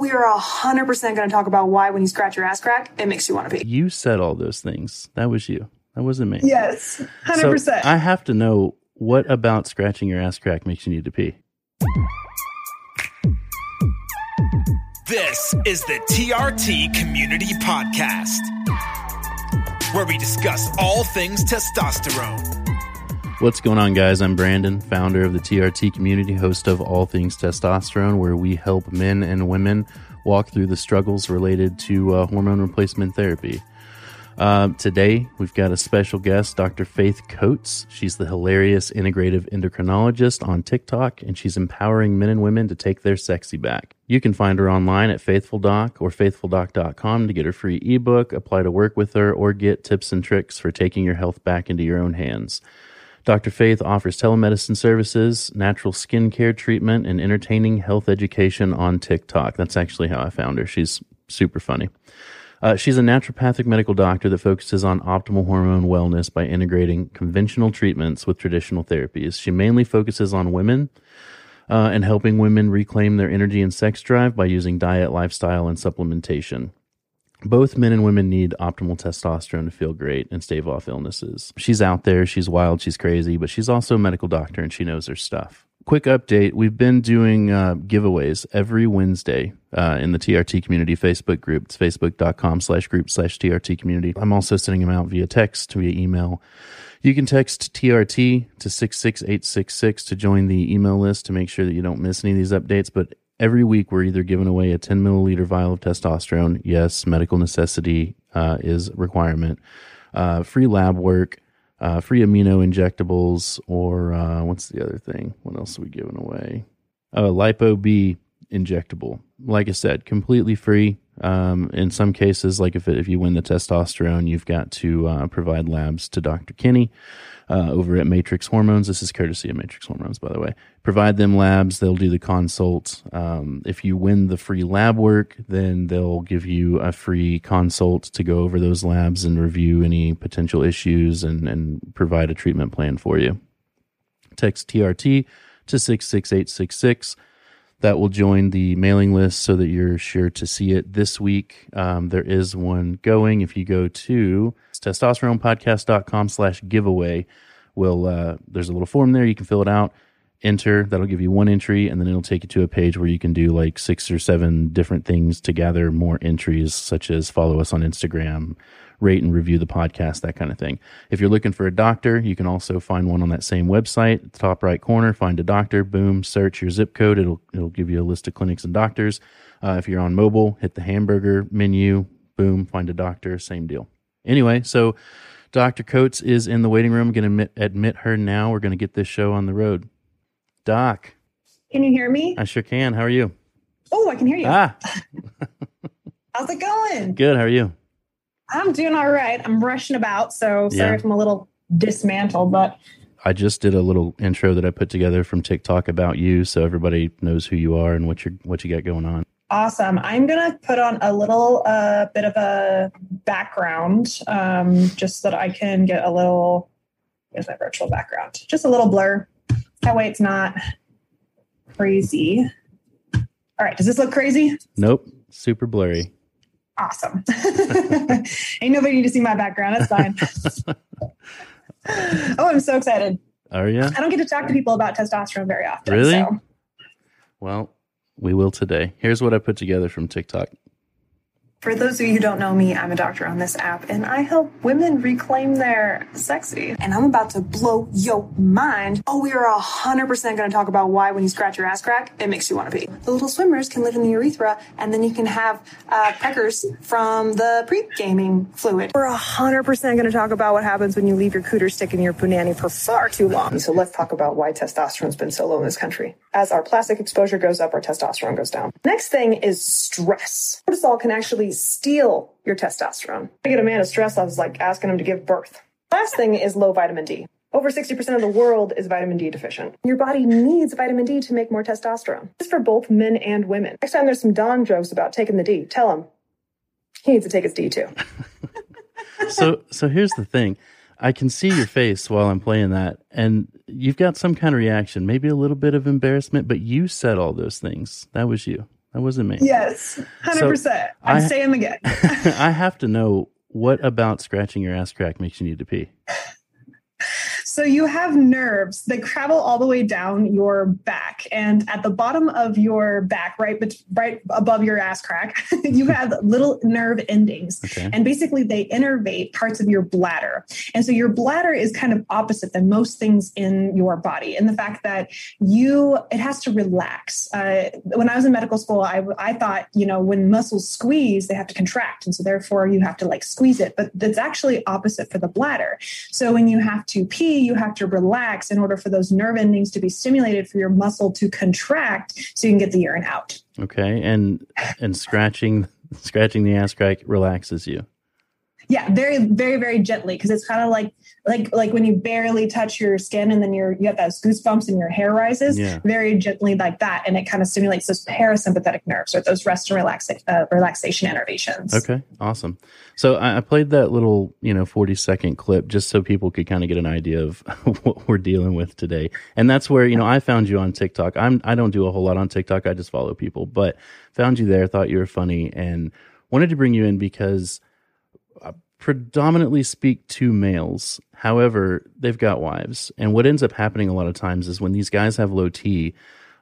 We are 100% going to talk about why when you scratch your ass crack, it makes you want to pee. You said all those things. That was you. That wasn't me. Yes, 100%. So I have to know what about scratching your ass crack makes you need to pee? This is the TRT Community Podcast, where we discuss all things testosterone. What's going on, guys? I'm Brandon, founder of the TRT community, host of All Things Testosterone, where we help men and women walk through the struggles related to uh, hormone replacement therapy. Uh, today, we've got a special guest, Dr. Faith Coates. She's the hilarious integrative endocrinologist on TikTok, and she's empowering men and women to take their sexy back. You can find her online at Faithful Doc or faithfuldoc.com to get her free ebook, apply to work with her, or get tips and tricks for taking your health back into your own hands. Dr. Faith offers telemedicine services, natural skincare treatment, and entertaining health education on TikTok. That's actually how I found her. She's super funny. Uh, she's a naturopathic medical doctor that focuses on optimal hormone wellness by integrating conventional treatments with traditional therapies. She mainly focuses on women uh, and helping women reclaim their energy and sex drive by using diet, lifestyle, and supplementation. Both men and women need optimal testosterone to feel great and stave off illnesses. She's out there, she's wild, she's crazy, but she's also a medical doctor and she knows her stuff. Quick update we've been doing uh, giveaways every Wednesday uh, in the TRT community Facebook group. It's facebook.com slash group slash TRT community. I'm also sending them out via text, via email. You can text TRT to 66866 to join the email list to make sure that you don't miss any of these updates. But every week we're either giving away a 10 milliliter vial of testosterone. Yes, medical necessity uh, is requirement. Uh, free lab work, uh, free amino injectables, or uh, what's the other thing? What else are we giving away? Oh, Lipo B injectable. Like I said, completely free. Um, in some cases, like if, it, if you win the testosterone, you've got to uh, provide labs to Dr. Kinney uh, over at Matrix Hormones. This is courtesy of Matrix Hormones, by the way. Provide them labs, they'll do the consult. Um, if you win the free lab work, then they'll give you a free consult to go over those labs and review any potential issues and, and provide a treatment plan for you. Text TRT to 66866 that will join the mailing list so that you're sure to see it this week. Um, there is one going. If you go to testosteronepodcast.com slash giveaway, will uh, there's a little form there. You can fill it out, enter. That'll give you one entry, and then it'll take you to a page where you can do like six or seven different things to gather more entries, such as follow us on Instagram, rate and review the podcast, that kind of thing. If you're looking for a doctor, you can also find one on that same website. At the top right corner, find a doctor, boom, search your zip code. It'll, it'll give you a list of clinics and doctors. Uh, if you're on mobile, hit the hamburger menu, boom, find a doctor, same deal. Anyway, so Dr. Coates is in the waiting room. going to admit, admit her now. We're going to get this show on the road. Doc. Can you hear me? I sure can. How are you? Oh, I can hear you. Ah. How's it going? Good. How are you? I'm doing all right. I'm rushing about, so sorry Yeah. if I'm a little dismantled, but I just did a little intro that I put together from TikTok about you, so everybody knows who you are and what you what you got going on. awesome. I'm gonna put on a little uh, bit of a background, um, just so that I can get a little. Here's my virtual background. Just a little blur. That way, it's not crazy. All right. Does this look crazy? Nope, super blurry. Awesome. Ain't nobody need to see my background. That's fine. oh, I'm so excited. Are you? I don't get to talk to people about testosterone very often. Really? So. Well, we will today. Here's what I put together from TikTok. For those of you who don't know me, I'm a doctor on this app and I help women reclaim their sexy. And I'm about to blow your mind. Oh, we are 100% going to talk about why when you scratch your ass crack, it makes you want to pee. The little swimmers can live in the urethra and then you can have uh, peckers from the pre-gaming fluid. We're 100% going to talk about what happens when you leave your cooter stick in your punani for far too long. So let's talk about why testosterone's been so low in this country. As our plastic exposure goes up, our testosterone goes down. Next thing is stress. Cortisol can actually steal your testosterone. To get a man to stress levels like asking him to give birth. Last thing is low vitamin D. Over 60% of the world is vitamin D deficient. Your body needs vitamin D to make more testosterone. This is for both men and women. Next time there's some Don jokes about taking the D, tell him he needs to take his D too. So, so here's the thing. I can see your face while I'm playing that, and you've got some kind of reaction, maybe a little bit of embarrassment, but you said all those things. That was you. That wasn't me. Yes, hundred so percent. I'm saying again. I have to know what about scratching your ass crack makes you need to pee. So you have nerves that travel all the way down your back, and at the bottom of your back, right, right above your ass crack, you have little nerve endings, okay. and basically they innervate parts of your bladder. And so your bladder is kind of opposite than most things in your body, in the fact that you it has to relax. Uh, when I was in medical school, I I thought you know when muscles squeeze, they have to contract, and so therefore you have to like squeeze it, but it's actually opposite for the bladder. So when you have to pee you have to relax in order for those nerve endings to be stimulated for your muscle to contract so you can get the urine out. Okay. And and scratching scratching the ass crack relaxes you. Yeah, very, very, very gently because it's kind of like like like when you barely touch your skin and then you're you have those goosebumps and your hair rises. Yeah. Very gently like that, and it kind of stimulates those parasympathetic nerves or those rest and relax uh, relaxation innervations. Okay, awesome. So I, I played that little you know forty second clip just so people could kind of get an idea of what we're dealing with today, and that's where you know I found you on TikTok. I'm I don't do a whole lot on TikTok. I just follow people, but found you there, thought you were funny, and wanted to bring you in because predominantly speak to males. However, they've got wives. And what ends up happening a lot of times is when these guys have low T,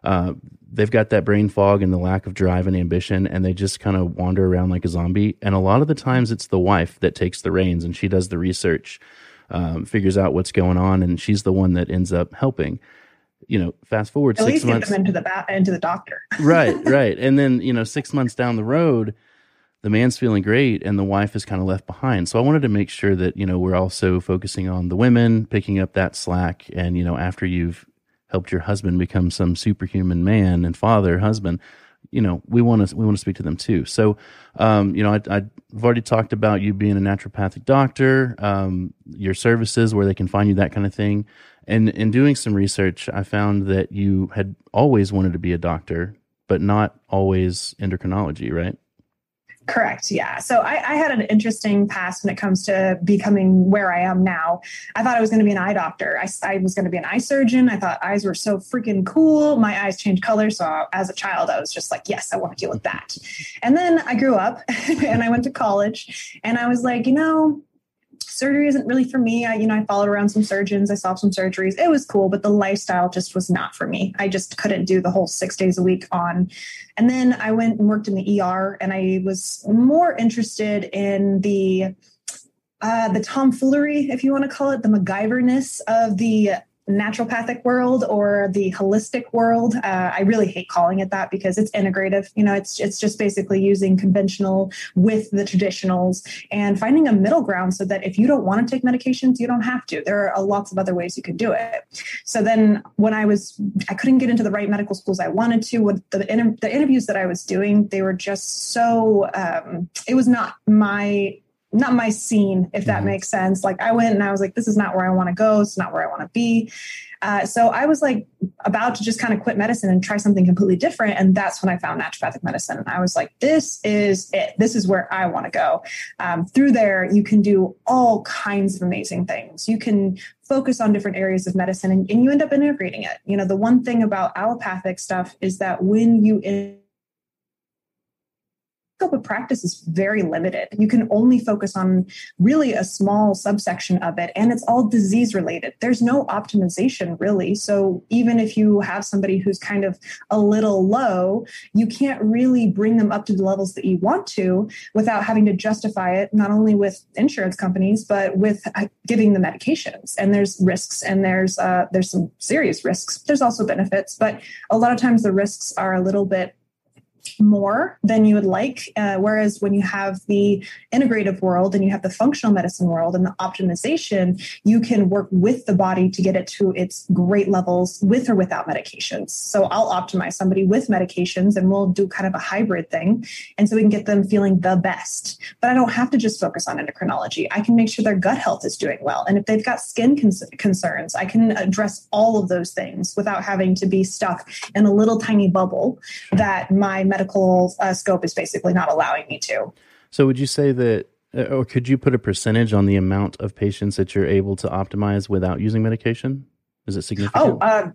uh, they've got that brain fog and the lack of drive and ambition, and they just kind of wander around like a zombie. And a lot of the times it's the wife that takes the reins and she does the research, um, figures out what's going on, and she's the one that ends up helping. You know, fast forward At six months into the ba- into the doctor. right, right, and then you know, six months down the road, the man's feeling great and the wife is kind of left behind. So I wanted to make sure that, you know, we're also focusing on the women, picking up that slack. And, you know, after you've helped your husband become some superhuman man and father, husband, you know, we want to, we want to speak to them too. So, um, you know, I I, have already talked about you being a naturopathic doctor, um, your services, where they can find you, that kind of thing. And in doing some research, I found that you had always wanted to be a doctor, but not always endocrinology, right? Correct. Yeah. So I, I, had an interesting past when it comes to becoming where I am now. I thought I was going to be an eye doctor. I, I was going to be an eye surgeon. I thought eyes were so freaking cool. My eyes changed color. So as a child, I was just like, yes, I want to deal with that. And then I grew up and I went to college and I was like, you know, surgery isn't really for me. I, you know, I followed around some surgeons, I saw some surgeries. It was cool, but the lifestyle just was not for me. I just couldn't do the whole six days a week on. And then I went and worked in the ER, and I was more interested in the uh, the tomfoolery, if you want to call it, the MacGyverness of the naturopathic world or the holistic world. Uh, I really hate calling it that because it's integrative. You know, it's it's just basically using conventional with the traditionals and finding a middle ground so that if you don't want to take medications, you don't have to. There are lots of other ways you can do it. So then, when I was, I couldn't get into the right medical schools I wanted to. With the inter- the interviews that I was doing, they were just so. Um, it was not my not my scene, if that mm-hmm. makes sense. Like I went and I was like, this is not where I want to go. It's not where I want to be. Uh, so I was like about to just kind of quit medicine and try something completely different. And that's when I found naturopathic medicine. And I was like, this is it. This is where I want to go. Um, through there, you can do all kinds of amazing things. You can focus on different areas of medicine and, and you end up integrating it. You know, the one thing about allopathic stuff is that when you in- scope of practice is very limited. You can only focus on really a small subsection of it, and it's all disease related. There's no optimization really. So even if you have somebody who's kind of a little low, you can't really bring them up to the levels that you want to without having to justify it, not only with insurance companies, but with uh, giving the medications. And there's risks and there's uh, there's some serious risks. There's also benefits, but a lot of times the risks are a little bit more than you would like. Uh, whereas when you have the integrative world and you have the functional medicine world and the optimization, you can work with the body to get it to its great levels with or without medications. So I'll optimize somebody with medications and we'll do kind of a hybrid thing. And so we can get them feeling the best. But I don't have to just focus on endocrinology. I can make sure their gut health is doing well. And if they've got skin concerns, I can address all of those things without having to be stuck in a little tiny bubble that my medical uh, scope is basically not allowing me to. So, would you say that, uh, or could you put a percentage on the amount of patients that you're able to optimize without using medication? Is it significant? Oh, uh,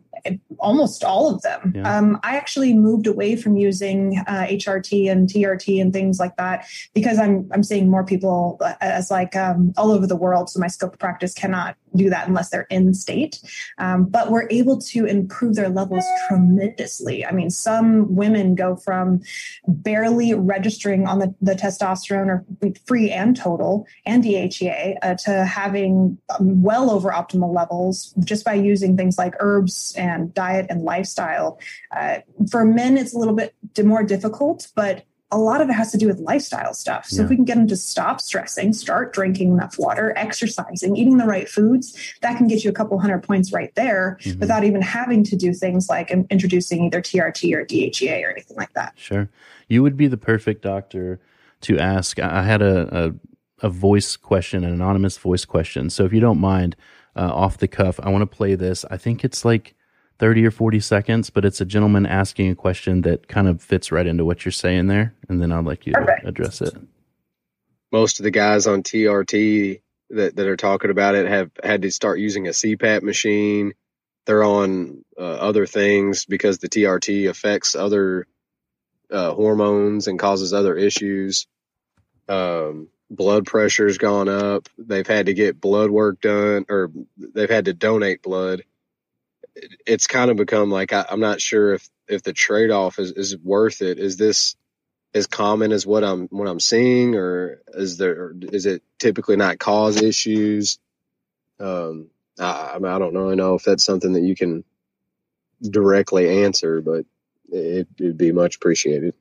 almost all of them. Yeah. Um, I actually moved away from using uh, HRT and TRT and things like that because I'm I'm seeing more people uh, as like um, all over the world. So my scope of practice cannot do that unless they're in state. Um, but we're able to improve their levels tremendously. I mean, some women go from barely registering on the, the testosterone or free and total and DHEA uh, to having um, well over optimal levels just by using things like herbs and diet and lifestyle. Uh, for men, it's a little bit more difficult, but a lot of it has to do with lifestyle stuff. So yeah. if we can get them to stop stressing, start drinking enough water, exercising, eating the right foods, that can get you a couple hundred points right there mm-hmm. without even having to do things like introducing either TRT or DHEA or anything like that. Sure. You would be the perfect doctor to ask. I had a, a, a voice question, an anonymous voice question. So if you don't mind, uh, off the cuff, I want to play this. I think it's like 30 or 40 seconds, but it's a gentleman asking a question that kind of fits right into what you're saying there. And then I'd like you Perfect. to address it. Most of the guys on TRT that, that are talking about it have had to start using a CPAP machine. They're on uh, other things because the TRT affects other uh, hormones and causes other issues. Um, blood pressure's gone up. They've had to get blood work done or they've had to donate blood it's kind of become like I, am not sure if if the trade off is, is worth it. Is this as common as what I'm what I'm seeing, or is there is it typically not cause issues? Um, I, I don't really know if that's something that you can directly answer, but it, it'd be much appreciated.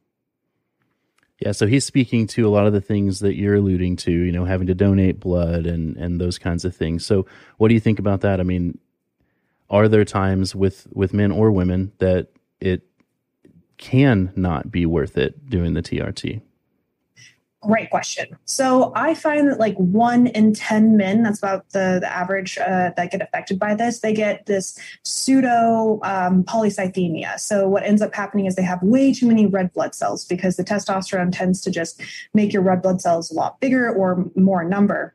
Yeah, so he's speaking to a lot of the things that you're alluding to, you know, having to donate blood and and those kinds of things. So, what do you think about that? I mean, are there times with with men or women that it can not be worth it doing the TRT? Great question. So I find that like one in 10 men, that's about the, the average uh, that get affected by this, they get this pseudo um, polycythemia. So what ends up happening is they have way too many red blood cells because the testosterone tends to just make your red blood cells a lot bigger or more number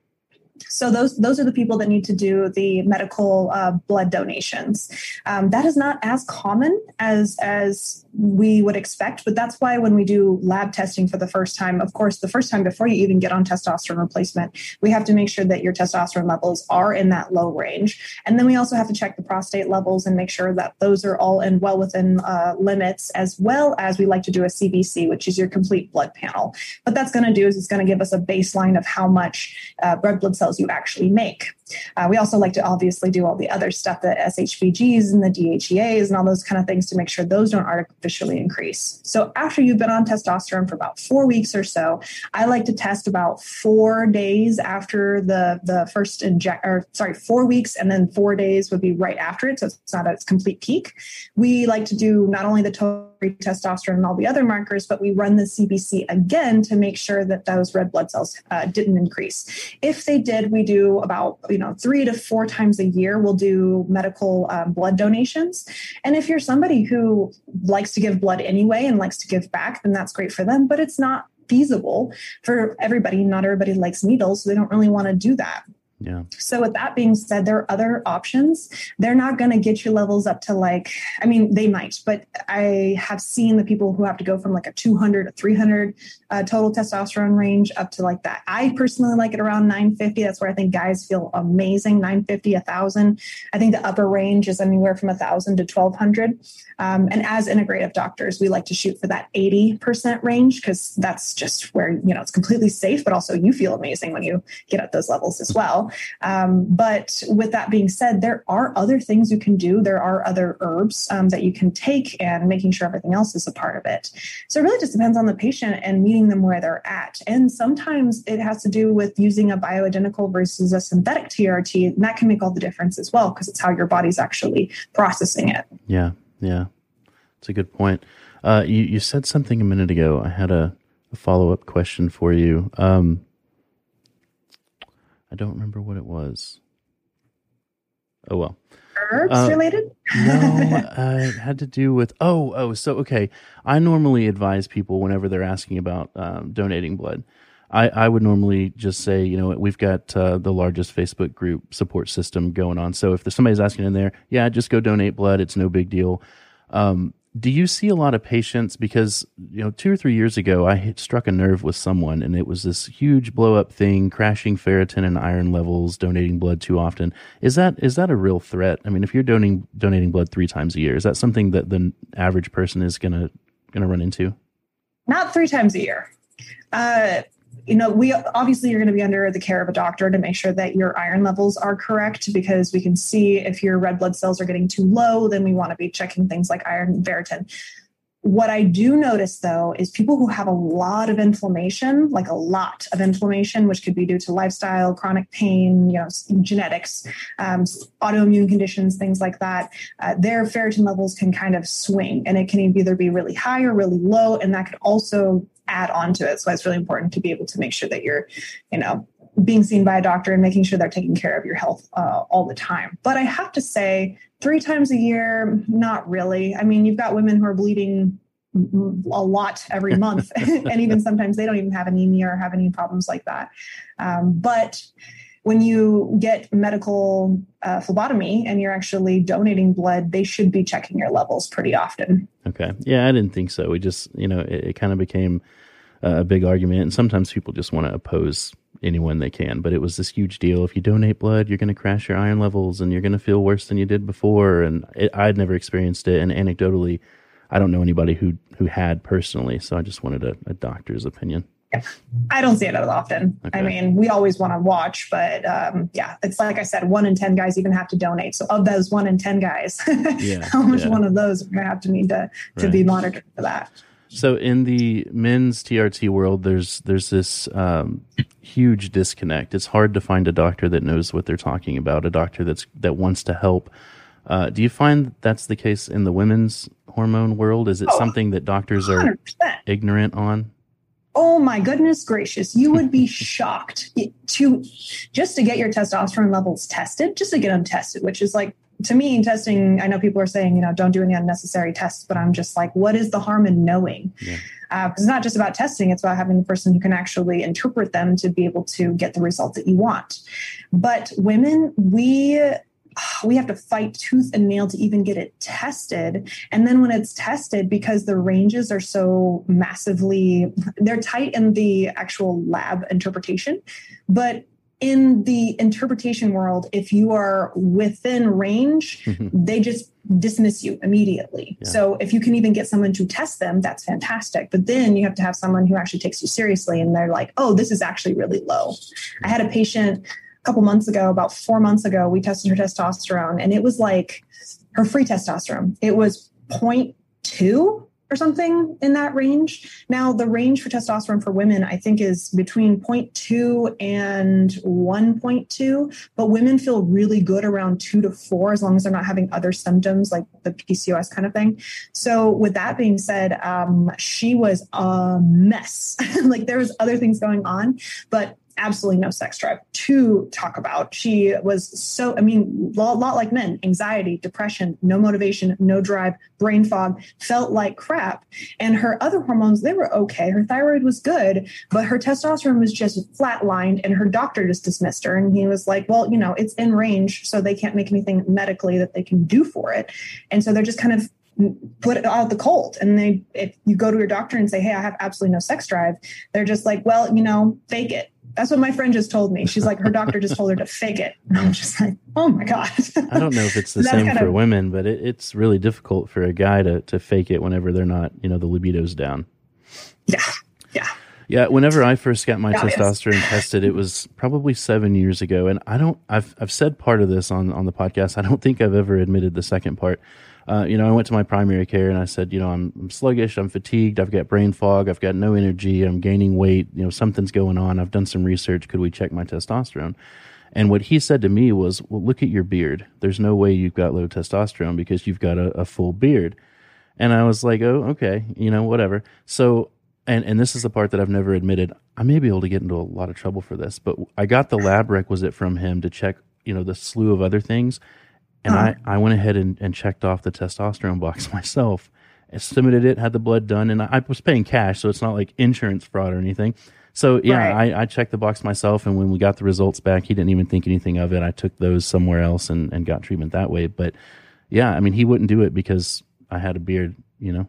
so those those are the people that need to do the medical uh, blood donations. Um, that is not as common as as we would expect, but that's why when we do lab testing for the first time, of course, the first time before you even get on testosterone replacement, we have to make sure that your testosterone levels are in that low range, and then we also have to check the prostate levels and make sure that those are all in well within uh, limits, as well as we like to do a CBC, which is your complete blood panel. What that's going to do is it's going to give us a baseline of how much uh, red blood cells you actually make. Uh, we also like to obviously do all the other stuff, the SHBGs and the DHEAs and all those kind of things to make sure those don't artificially increase. So after you've been on testosterone for about four weeks or so, I like to test about four days after the the first inject, or sorry, four weeks, and then four days would be right after it, so it's not at its complete peak. We like to do not only the total testosterone and all the other markers, but we run the CBC again to make sure that those red blood cells uh, didn't increase. If they did, we do about you know three to four times a year. We'll do medical um, blood donations, and if you're somebody who likes to give blood anyway and likes to give back, then that's great for them. But it's not feasible for everybody. Not everybody likes needles, so they don't really want to do that. Yeah. So with that being said, there are other options. They're not going to get your levels up to like, I mean, they might, but I have seen the people who have to go from like a 200 to 300 uh, total testosterone range up to like that. I personally like it around 950. That's where I think guys feel amazing. 950, a thousand. I think the upper range is anywhere from a thousand to 1200. Um, and as integrative doctors, we like to shoot for that 80% range because that's just where, you know, it's completely safe, but also you feel amazing when you get at those levels as well. Um, but with that being said, there are other things you can do. There are other herbs um, that you can take and making sure everything else is a part of it. So it really just depends on the patient and meeting them where they're at. And sometimes it has to do with using a bioidentical versus a synthetic TRT. And that can make all the difference as well because it's how your body's actually processing it. Yeah. Yeah. It's a good point. Uh, you, you said something a minute ago. I had a, a follow up question for you. Um, I don't remember what it was. Oh well. Herbs uh, related? no, uh, it had to do with oh oh. So okay, I normally advise people whenever they're asking about um, donating blood. I, I would normally just say, you know, we've got uh, the largest Facebook group support system going on. So if somebody's asking in there, yeah, just go donate blood. It's no big deal. Um, do you see a lot of patients because you know two or three years ago i struck a nerve with someone and it was this huge blow up thing crashing ferritin and iron levels donating blood too often. Is that is that a real threat? I mean if you're donating donating blood three times a year is that something that the average person is gonna gonna run into? Not three times a year. Uh, you know, we obviously you're going to be under the care of a doctor to make sure that your iron levels are correct because we can see if your red blood cells are getting too low, then we want to be checking things like iron and ferritin. What I do notice though is people who have a lot of inflammation, like a lot of inflammation, which could be due to lifestyle, chronic pain, you know, genetics, um, autoimmune conditions, things like that, uh, their ferritin levels can kind of swing and it can either be really high or really low. And that could also add on to it. So it's really important to be able to make sure that you're, you know, being seen by a doctor and making sure they're taking care of your health uh, all the time. But I have to say, three times a year, not really. I mean, you've got women who are bleeding a lot every month, and even sometimes they don't even have anemia or have any problems like that. Um, but when you get medical uh, phlebotomy and you're actually donating blood, they should be checking your levels pretty often. Okay. Yeah, I didn't think so. We just, you know, it, it kind of became a big argument. And sometimes people just want to oppose anyone they can. But it was this huge deal. If you donate blood, you're going to crash your iron levels and you're going to feel worse than you did before. And it, I'd never experienced it. And anecdotally, I don't know anybody who, who had personally. So I just wanted a, a doctor's opinion. I don't see it as often. Okay. I mean, we always want to watch, but um, yeah, it's like I said, one in 10 guys even have to donate. So of those one in 10 guys, yeah, how much yeah. one of those are going to have to need to, to right. be monitored for that? So in the men's TRT world, there's there's this um, huge disconnect. It's hard to find a doctor that knows what they're talking about, a doctor that's that wants to help. Uh, do you find that's the case in the women's hormone world? Is it oh, something that doctors 100%. are ignorant on? Oh my goodness gracious, you would be shocked to just to get your testosterone levels tested, just to get them tested, which is like to me, testing, I know people are saying, you know, don't do any unnecessary tests, but I'm just like, what is the harm in knowing? Yeah. Uh, it's not just about testing, it's about having the person who can actually interpret them to be able to get the result that you want. But women, we we have to fight tooth and nail to even get it tested. And then when it's tested, because the ranges are so massively, they're tight in the actual lab interpretation. But in the interpretation world, if you are within range, mm-hmm. they just dismiss you immediately. Yeah. So if you can even get someone to test them, that's fantastic. But then you have to have someone who actually takes you seriously and they're like, oh, this is actually really low. I had a patient couple months ago, about four months ago, we tested her testosterone and it was like her free testosterone. It was 0.2 or something in that range. Now, the range for testosterone for women, I think, is between 0.2 and 1.2, but women feel really good around two to four as long as they're not having other symptoms like the PCOS kind of thing. So, with that being said, um, she was a mess. like there was other things going on, but absolutely no sex drive to talk about. She was so, I mean, a lot, like men, anxiety, depression, no motivation, no drive, brain fog, felt like crap. And her other hormones, they were okay. Her thyroid was good, but her testosterone was just flatlined and her doctor just dismissed her. And he was like, well, you know, it's in range, so they can't make anything medically that they can do for it. And so they're just kind of put out the cold and they if you go to your doctor and say hey i have absolutely no sex drive they're just like well you know fake it that's what my friend just told me. She's like, her doctor just told her to fake it. And I'm just like, oh my God. I don't know if it's the same for of, women, but it, it's really difficult for a guy to, to fake it whenever they're not, you know, the libido's down. Yeah. Yeah. Yeah, whenever I first got my testosterone tested, it was probably seven years ago, and I don't. I've I've said part of this on on the podcast. I don't think I've ever admitted the second part. Uh, you know, I went to my primary care and I said, you know, I'm, I'm, sluggish, I'm fatigued, I've got brain fog, I've got no energy, I'm gaining weight, you know, something's going on. I've done some research. Could we check my testosterone? And what he said to me was, well, look at your beard. There's no way you've got low testosterone because you've got a, a full beard. And I was like, oh, okay, you know, whatever. So, and, and this is the part that I've never admitted. I may be able to get into a lot of trouble for this, but I got the lab requisite from him to check, you know, the slew of other things and I, I went ahead and, and checked off the testosterone box myself. I submitted it, had the blood done, and I was paying cash, so it's not like insurance fraud or anything. So yeah, right. I, I checked the box myself, and when we got the results back, he didn't even think anything of it. I took those somewhere else and, and got treatment that way. But yeah, I mean, he wouldn't do it because I had a beard, you know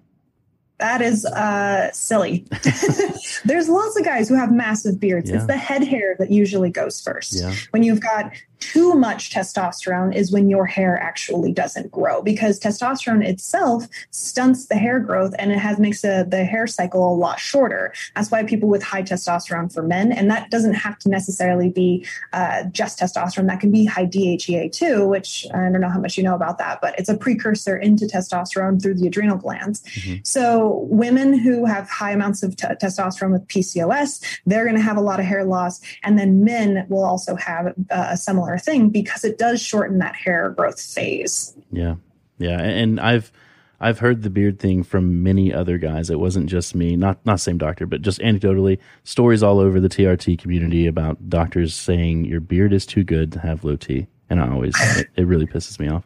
that is uh, silly. There's lots of guys who have massive beards. Yeah. It's the head hair that usually goes first. Yeah. When you've got too much testosterone is when your hair actually doesn't grow because testosterone itself stunts the hair growth and it has makes a, the hair cycle a lot shorter. That's why people with high testosterone for men, and that doesn't have to necessarily be uh, just testosterone. That can be high DHEA too, which I don't know how much you know about that, but it's a precursor into testosterone through the adrenal glands. Mm-hmm. So women who have high amounts of t- testosterone with PCOS, they're going to have a lot of hair loss, and then men will also have uh, a similar similar thing because it does shorten that hair growth phase. Yeah. Yeah. And I've, I've heard the beard thing from many other guys. It wasn't just me, not not same doctor, but just anecdotally, stories all over the TRT community about doctors saying your beard is too good to have low T, and I always it, it really pisses me off.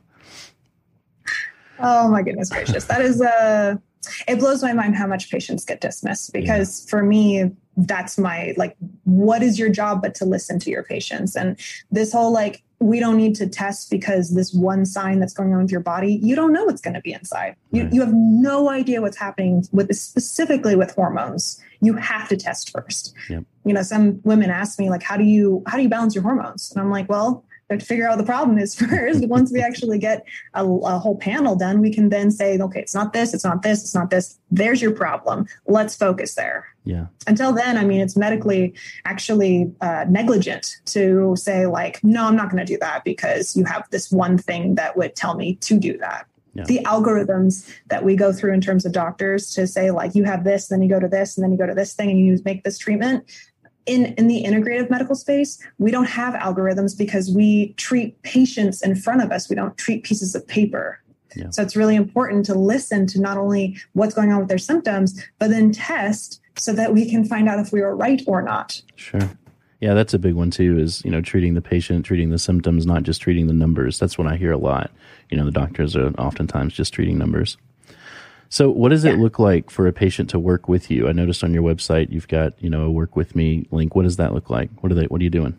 Oh my goodness gracious, that is a. Uh, it blows my mind how much patients get dismissed because yeah. for me that's my like what is your job but to listen to your patients? And this whole like we don't need to test because this one sign that's going on with your body you don't know what's going to be inside. You, right. you have no idea what's happening with specifically with hormones. You have to test first. Yep. you know some women ask me like how do you how do you balance your hormones? And i'm like well to figure out the problem is first. Once we actually get a, a, whole panel done, we can then say, okay, it's not this, it's not this, it's not this. There's your problem. Let's focus there. Yeah. Until then, I mean, it's medically actually uh, negligent to say, like, no, I'm not going to do that because you have this one thing that would tell me to do that. Yeah. The algorithms that we go through in terms of doctors to say, like, you have this, then you go to this, and then you go to this thing, and you make this treatment in, in the integrative medical space, we don't have algorithms because we treat patients in front of us. We don't treat pieces of paper. Yeah. So it's really important to listen to not only what's going on with their symptoms, but then test so that we can find out if we were right or not. Sure. Yeah, that's a big one too. Is you know treating the patient, treating the symptoms, not just treating the numbers. That's what I hear a lot. You know, the doctors are oftentimes just treating numbers. So, what does yeah. it look like for a patient to work with you? I noticed on your website you've got you know a work with me link. What does that look like? What are they? What are you doing?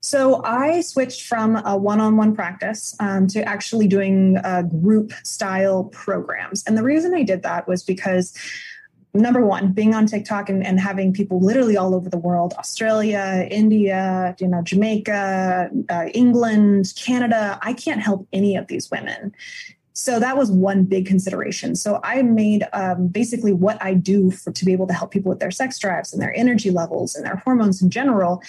So I switched from a one-on-one practice um, to actually doing uh, group style programs, and the reason I did that was because number one, being on TikTok and, and, having people literally all over the world Australia, India, you know, Jamaica, uh, England, Canada. I can't help any of these women. So that was one big consideration. So I made um, basically what I do for, to be able to help people with their sex drives and their energy levels and their hormones in general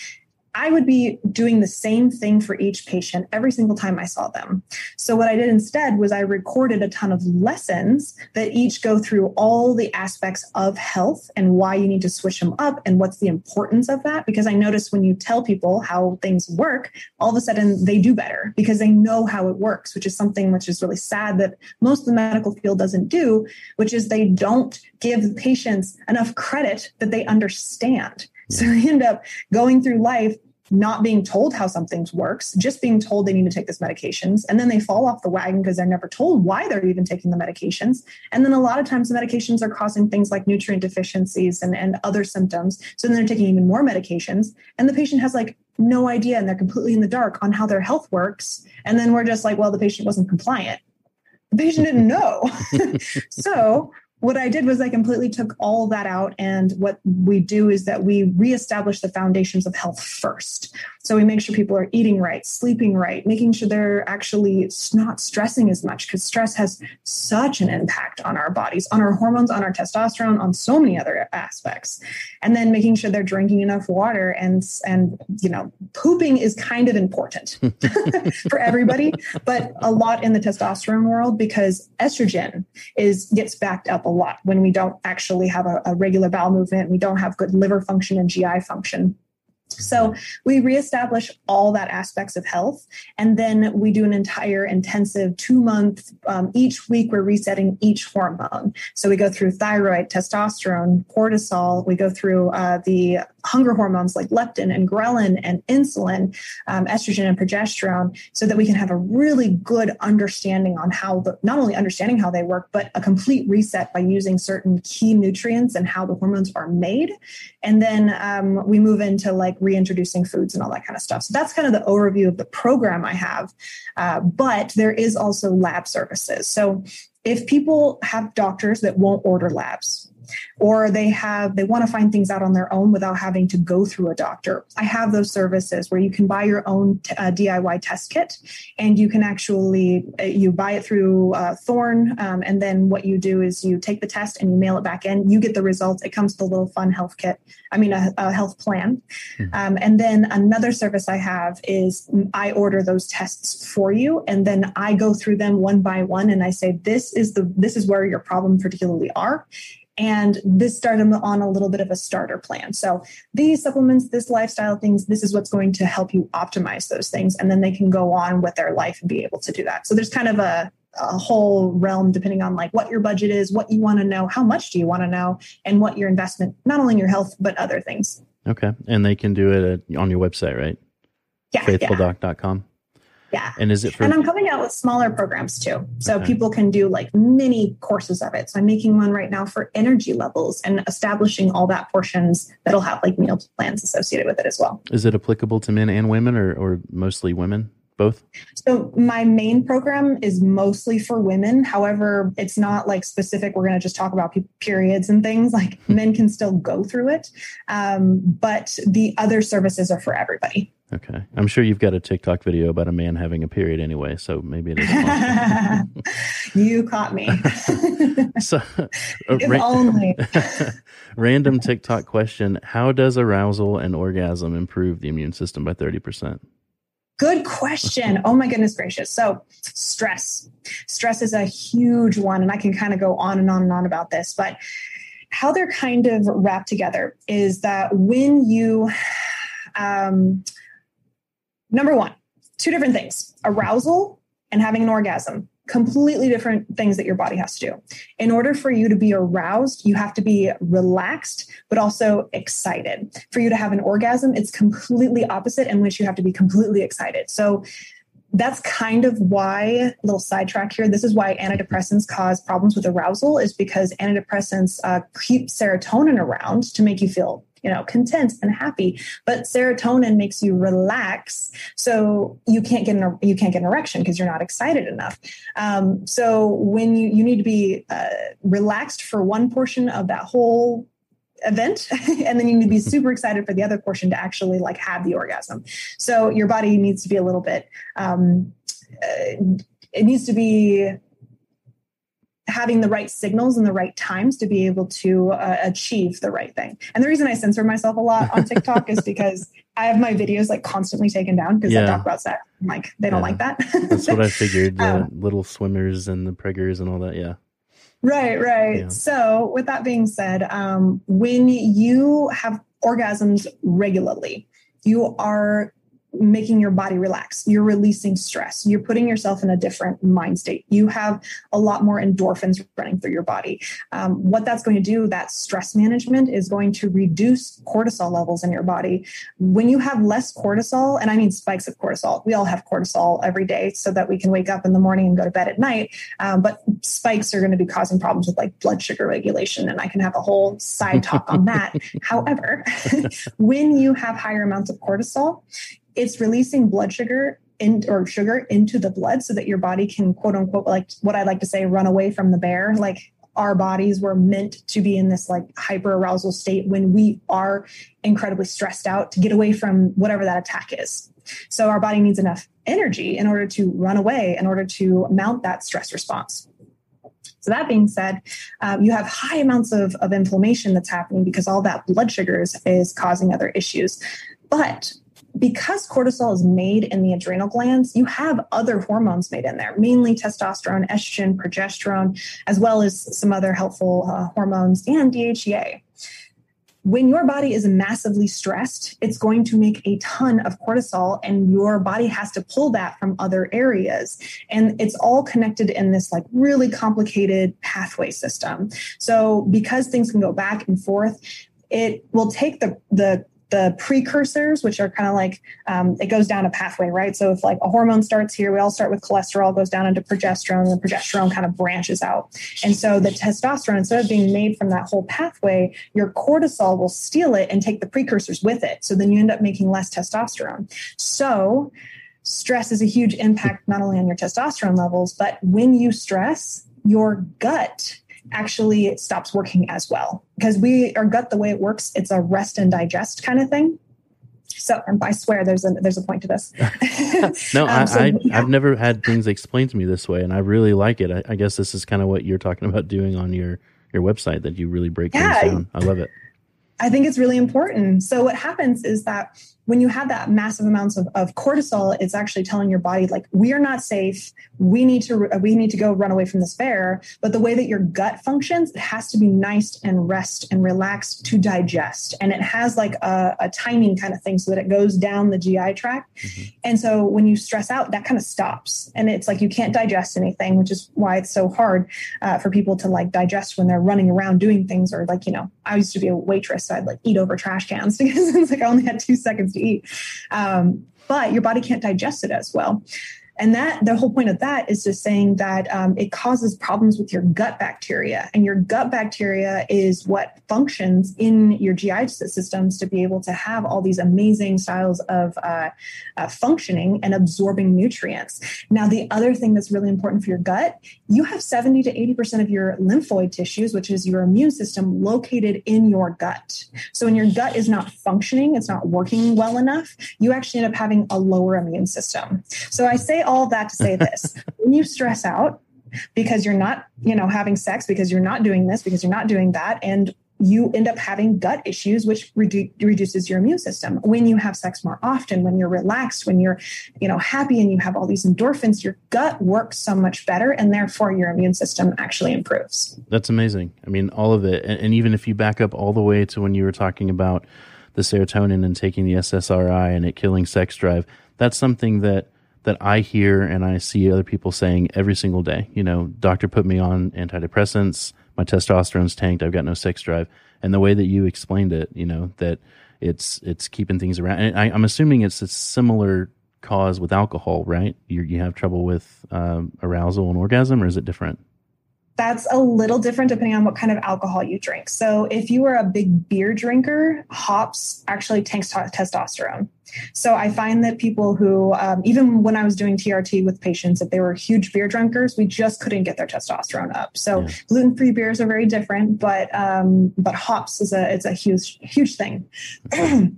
I would be doing the same thing for each patient every single time I saw them. So, what I did instead was I recorded a ton of lessons that each go through all the aspects of health and why you need to switch them up and what's the importance of that. Because I notice when you tell people how things work, all of a sudden they do better because they know how it works, which is something which is really sad that most of the medical field doesn't do, which is they don't give patients enough credit that they understand. So they end up going through life not being told how something works, just being told they need to take this medications. And then they fall off the wagon because they're never told why they're even taking the medications. And then a lot of times the medications are causing things like nutrient deficiencies and, and other symptoms. So then they're taking even more medications. And the patient has like no idea and they're completely in the dark on how their health works. And then we're just like, well, the patient wasn't compliant. The patient didn't know. so what I did was I completely took all that out. And what we do is that we reestablish the foundations of health first. So we make sure people are eating right, sleeping right, making sure they're actually not stressing as much because stress has such an impact on our bodies, on our hormones, on our testosterone, on so many other aspects. And then making sure they're drinking enough water and, and, you know, pooping is kind of important for everybody, but a lot in the testosterone world because estrogen is gets backed up lot when we don't actually have a, a regular bowel movement. We don't have good liver function and GI function. So we reestablish all that aspects of health, and then we do an entire intensive two month. Um, each week, we're resetting each hormone. So we go through thyroid, testosterone, cortisol. We go through uh, the hunger hormones like leptin and ghrelin and insulin, um, estrogen and progesterone, so that we can have a really good understanding on how the not only understanding how they work, but a complete reset by using certain key nutrients and how the hormones are made. And then um, we move into like reintroducing foods and all that kind of stuff. So that's kind of the overview of the program I have. Uh, but there is also lab services. So if people have doctors that won't order labs, or they have they want to find things out on their own without having to go through a doctor. I have those services where you can buy your own t- uh, diy test kit and you can actually uh, you buy it through uh, thorne um, and then what you do is you take the test and you mail it back in. You get the results. It comes with a little fun health kit i mean a, a health plan. Mm-hmm. um, and then another service i have is i order those tests for you and then i go through them one by one and i say this is the this is where your problem particularly are and this started them on a little bit of a starter plan. So these supplements, this lifestyle things, this is what's going to help you optimize those things. And then they can go on with their life and be able to do that. So there's kind of a, a whole realm depending on like what your budget is, what you want to know, how much do you want to know, and what your investment, not only in your health, but other things. Okay. And they can do it at, on your website, right? Yeah. Faithfuldoc.com. Yeah. And is it for- And I'm coming out with smaller programs too. So okay. people can do like mini courses of it. So I'm making one right now for energy levels and establishing all that portions that'll have like meal plans associated with it as well. Is it applicable to men and women or, or mostly women? Both? So my main program is mostly for women. However, it's not like specific. We're going to just talk about periods and things. Like hmm. men can still go through it, um, but the other services are for everybody. Okay. I'm sure you've got a TikTok video about a man having a period anyway, so maybe it is. you caught me. so, uh, only. random TikTok question How does arousal and orgasm improve the immune system by 30%? Good question. Oh my goodness gracious. So, stress. Stress is a huge one, and I can kind of go on and on and on about this, but how they're kind of wrapped together is that when you um, Number one, two different things arousal and having an orgasm completely different things that your body has to do. In order for you to be aroused, you have to be relaxed, but also excited. For you to have an orgasm, it's completely opposite, in which you have to be completely excited. So that's kind of why little sidetrack here this is why antidepressants cause problems with arousal is because antidepressants uh, keep serotonin around to make you feel you know content and happy but serotonin makes you relax. So you can't get an you can't get an erection because you're not excited enough. Um, so when you you need to be uh, relaxed for one portion of that whole event and then you need to be super excited for the other portion to actually like have the orgasm. So your body needs to be a little bit um, uh, it needs to be having the right signals and the right times to be able to uh, achieve the right thing. And the reason I censor myself a lot on TikTok is because I have my videos like constantly taken down because yeah. I talk about sex. I'm like, they don't like that. That's what I figured. The um, little swimmers and the preggers and all that. Yeah. Right, right. Yeah. So, with that being said, um, when you have orgasms regularly, you are making your body relax. You're releasing stress. You're putting yourself in a different mind state. You have a lot more endorphins running through your body. Um, what that's going to do, that stress management is going to reduce cortisol levels in your body. When you have less cortisol, and I mean spikes of cortisol, we all have cortisol every day so that we can wake up in the morning and go to bed at night. Um, but spikes are going to be causing problems with like blood sugar regulation. And I can have a whole side talk on that. However, when you have higher amounts of cortisol, it's releasing blood sugar in, or sugar into the blood so that your body can quote unquote like what I like to say run away from the bear. Like our bodies were meant to be in this like hyper arousal state when we are incredibly stressed out to get away from whatever that attack is. So our body needs enough energy in order to run away in order to mount that stress response. So that being said, um, you have high amounts of, of inflammation that's happening because all that blood sugars is causing other issues. But because cortisol is made in the adrenal glands, you have other hormones made in there, mainly testosterone, estrogen, progesterone, as well as some other helpful uh, hormones and DHEA. When your body is massively stressed, it's going to make a ton of cortisol, and your body has to pull that from other areas. And it's all connected in this like really complicated pathway system. So, because things can go back and forth, it will take the, the the precursors, which are kind of like um, it goes down a pathway, right? So if like a hormone starts here, we all start with cholesterol, goes down into progesterone, and the progesterone kind of branches out. And so the testosterone, instead of being made from that whole pathway, your cortisol will steal it and take the precursors with it. So then you end up making less testosterone. So stress is a huge impact not only on your testosterone levels, but when you stress, your gut actually it stops working as well. Because we our gut the way it works it's a rest and digest kind of thing. So i swear there's a there's a point to this. No um, so, I, I have never had things explained to me this way and i really like it. I, I guess this is kind of what you're talking about doing on your your website that you really break yeah, things down. I love it. I think it's really important. So what happens is that when you have that massive amounts of, of cortisol, it's actually telling your body like we are not safe. We need to we need to go run away from this bear. But the way that your gut functions, it has to be nice and rest and relaxed to digest, and it has like a, a timing kind of thing so that it goes down the GI tract. Mm-hmm. And so when you stress out, that kind of stops, and it's like you can't digest anything, which is why it's so hard uh, for people to like digest when they're running around doing things or like you know I used to be a waitress, so I'd like eat over trash cans because it's like I only had two seconds to eat. Um, but your body can't digest it as well. And that the whole point of that is just saying that um, it causes problems with your gut bacteria, and your gut bacteria is what functions in your GI systems to be able to have all these amazing styles of uh, uh, functioning and absorbing nutrients. Now, the other thing that's really important for your gut, you have 70 to 80 percent of your lymphoid tissues, which is your immune system, located in your gut. So, when your gut is not functioning, it's not working well enough, you actually end up having a lower immune system. So, I say all that to say this. When you stress out because you're not you know having sex because you're not doing this because you're not doing that and you end up having gut issues which redu- reduces your immune system. When you have sex more often when you're relaxed when you're you know happy and you have all these endorphins your gut works so much better and therefore your immune system actually improves. That's amazing. I mean all of it. And, and even if you back up all the way to when you were talking about the serotonin and taking the ssri and it killing sex drive that's something that that I hear and I see other people saying every single day. You know, doctor put me on antidepressants, my testosterone's tanked, I've got no sex drive. And the way that you explained it, you know, that it's it's keeping things around. And I, am assuming it's a similar cause with alcohol, right? You you have trouble with um, arousal and orgasm, or is it different? That's a little different depending on what kind of alcohol you drink. So if you are a big beer drinker, hops actually tanks t- testosterone. So I find that people who, um, even when I was doing TRT with patients, if they were huge beer drinkers, we just couldn't get their testosterone up. So yeah. gluten-free beers are very different, but um, but hops is a it's a huge huge thing.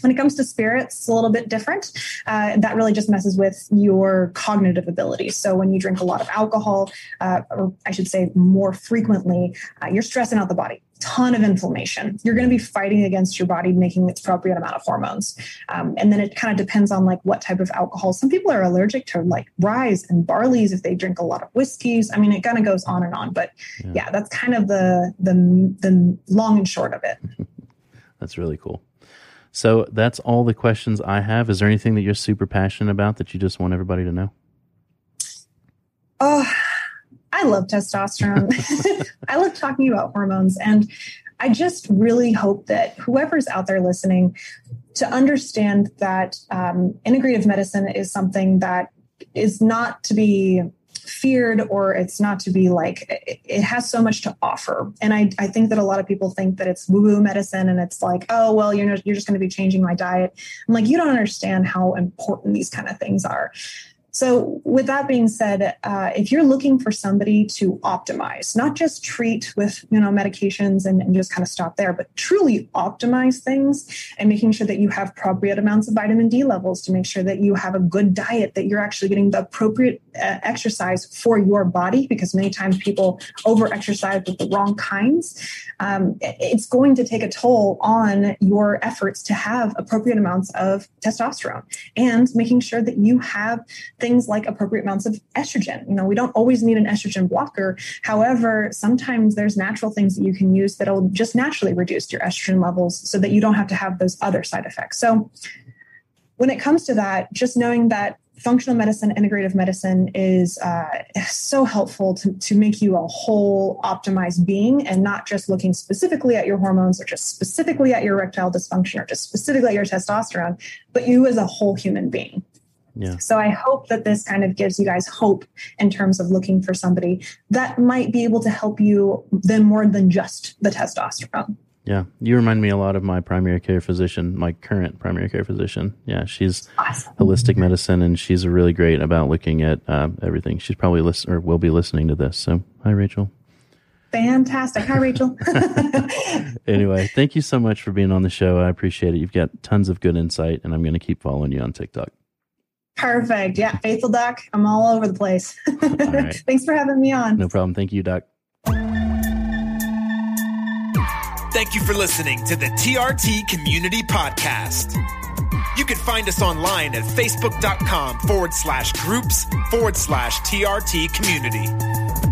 When it comes to spirits, it's a little bit different. Uh, that really just messes with your cognitive abilities. So when you drink a lot of alcohol, uh, or I should say more frequently, uh, you're stressing out the body ton of inflammation. You're going to be fighting against your body making its appropriate amount of hormones. Um, and then it kind of depends on like what type of alcohol. Some people are allergic to like rye and barleys if they drink a lot of whiskeys. I mean, it kind of goes on and on. But yeah, yeah that's kind of the the the long and short of it. that's really cool. So that's all the questions I have. Is there anything that you're super passionate about that you just want everybody to know? Oh, I love testosterone. I love talking about hormones. And I just really hope that whoever's out there listening to understand that um, integrative medicine is something that is not to be feared or it's not to be like it, has so much to offer. And I, I think that a lot of people think that it's woo woo medicine and it's like oh well you're, you're just going to be changing my diet. I'm like you don't understand how important these kind of things are so, with that being said, uh, if you're looking for somebody to optimize, not just treat with you know medications and, and, just kind of stop there, but truly optimize things and making sure that you have appropriate amounts of vitamin D levels to make sure that you have a good diet, that you're actually getting the appropriate uh, exercise for your body, because many times people over exercise with the wrong kinds. Um, it's going to take a toll on your efforts to have appropriate amounts of testosterone and making sure that you have things like appropriate amounts of estrogen. You know, we don't always need an estrogen blocker. However, sometimes there's natural things that you can use that'll just naturally reduce your estrogen levels so that you don't have to have those other side effects. So when it comes to that, just knowing that functional medicine, integrative medicine is uh, so helpful to, to make you a whole optimized being and not just looking specifically at your hormones or just specifically at your erectile dysfunction or just specifically at your testosterone, but you as a whole human being. Yeah. So I hope that this kind of gives you guys hope in terms of looking for somebody that might be able to help you then more than just the testosterone. Yeah, you remind me a lot of my primary care physician, my current primary care physician. Yeah, she's awesome. holistic medicine, and she's really great about looking at uh, everything. She's probably listen or will be listening to this. So, hi, Rachel. Fantastic. Hi, Rachel. anyway, thank you so much for being on the show. I appreciate it. You've got tons of good insight, and I'm going to keep following you on TikTok. Perfect. Yeah, Faithful Doc. I'm all over the place. right. Thanks for having me on. No problem. Thank you, Doc. Thank you for listening to the TRT Community Podcast. You can find us online at facebook.com forward slash groups forward slash TRT community.